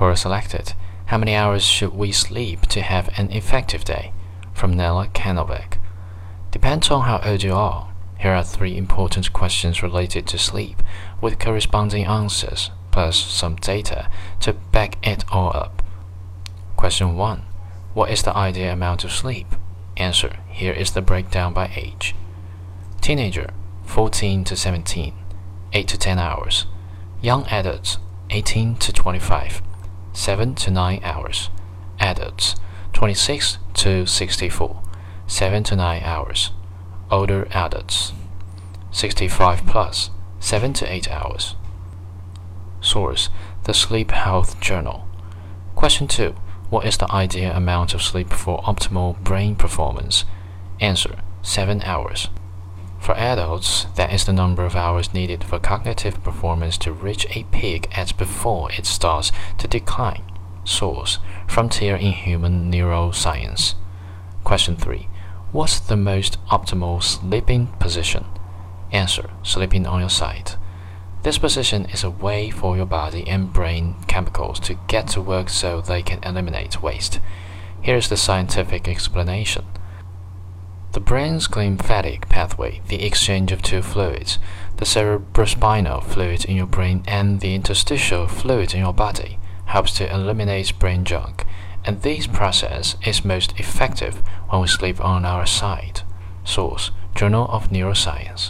Quora selected. How many hours should we sleep to have an effective day? From Nela Canovic. Depends on how old you are. Here are three important questions related to sleep, with corresponding answers, plus some data to back it all up. Question 1. What is the ideal amount of sleep? Answer. Here is the breakdown by age. Teenager, 14 to 17, 8 to 10 hours. Young adults, 18 to 25, 7 to 9 hours. Adults, 26 to 64, 7 to 9 hours. Older adults, 65 plus, 7 to 8 hours. Source The Sleep Health Journal. Question 2. What is the ideal amount of sleep for optimal brain performance? Answer 7 hours. For adults, that is the number of hours needed for cognitive performance to reach a peak at before it starts to decline. Source Frontier in Human Neuroscience. Question 3. What's the most optimal sleeping position? Answer Sleeping on your side. This position is a way for your body and brain chemicals to get to work so they can eliminate waste. Here's the scientific explanation. Brain's lymphatic pathway, the exchange of two fluids, the cerebrospinal fluid in your brain and the interstitial fluid in your body, helps to eliminate brain junk, and this process is most effective when we sleep on our side. Source Journal of Neuroscience.